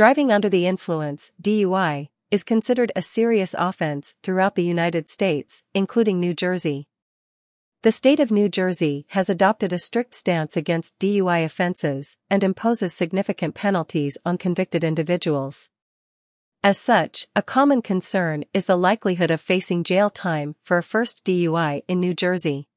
Driving under the influence, DUI, is considered a serious offense throughout the United States, including New Jersey. The state of New Jersey has adopted a strict stance against DUI offenses and imposes significant penalties on convicted individuals. As such, a common concern is the likelihood of facing jail time for a first DUI in New Jersey.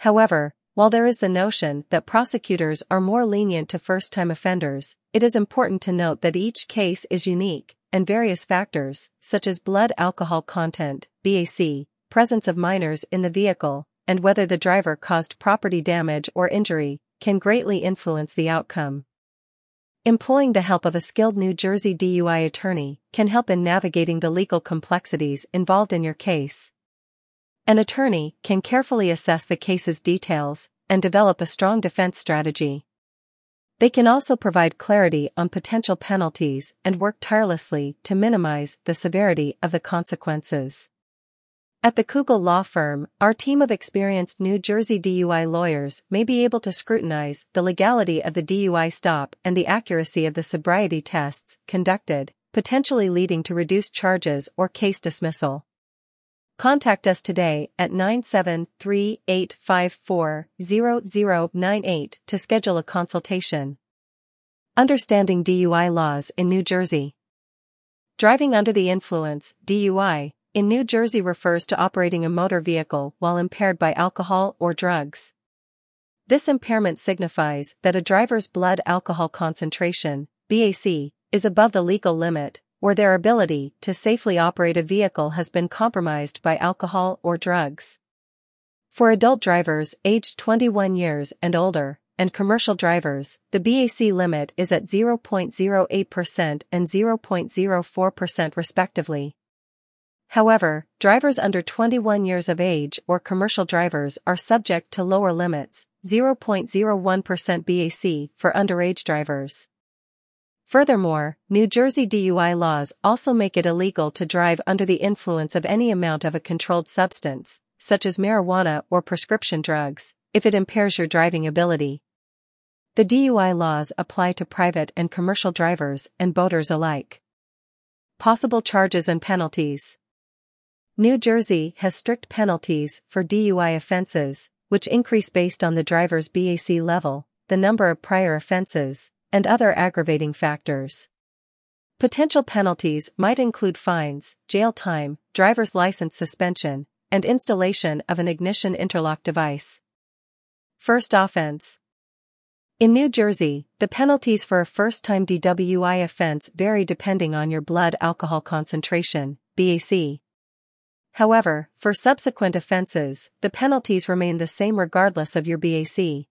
However, while there is the notion that prosecutors are more lenient to first-time offenders, it is important to note that each case is unique, and various factors, such as blood alcohol content, BAC, presence of minors in the vehicle, and whether the driver caused property damage or injury, can greatly influence the outcome. Employing the help of a skilled New Jersey DUI attorney can help in navigating the legal complexities involved in your case. An attorney can carefully assess the case's details and develop a strong defense strategy. They can also provide clarity on potential penalties and work tirelessly to minimize the severity of the consequences. At the Kugel Law Firm, our team of experienced New Jersey DUI lawyers may be able to scrutinize the legality of the DUI stop and the accuracy of the sobriety tests conducted, potentially leading to reduced charges or case dismissal. Contact us today at 973-854-0098 to schedule a consultation. Understanding DUI laws in New Jersey. Driving under the influence, DUI, in New Jersey refers to operating a motor vehicle while impaired by alcohol or drugs. This impairment signifies that a driver's blood alcohol concentration, BAC, is above the legal limit, or their ability to safely operate a vehicle has been compromised by alcohol or drugs. For adult drivers aged 21 years and older, and commercial drivers, the BAC limit is at 0.08% and 0.04% respectively. However, drivers under 21 years of age or commercial drivers are subject to lower limits, 0.01% BAC for underage drivers. Furthermore, New Jersey DUI laws also make it illegal to drive under the influence of any amount of a controlled substance, such as marijuana or prescription drugs, if it impairs your driving ability. The DUI laws apply to private and commercial drivers and boaters alike. Possible charges and penalties. New Jersey has strict penalties for DUI offenses, which increase based on the driver's BAC level, the number of prior offenses, and other aggravating factors. Potential penalties might include fines, jail time, driver's license suspension, and installation of an ignition interlock device. First offense. In New Jersey, the penalties for a first-time DWI offense vary depending on your blood alcohol concentration, BAC. However, for subsequent offenses, the penalties remain the same regardless of your BAC.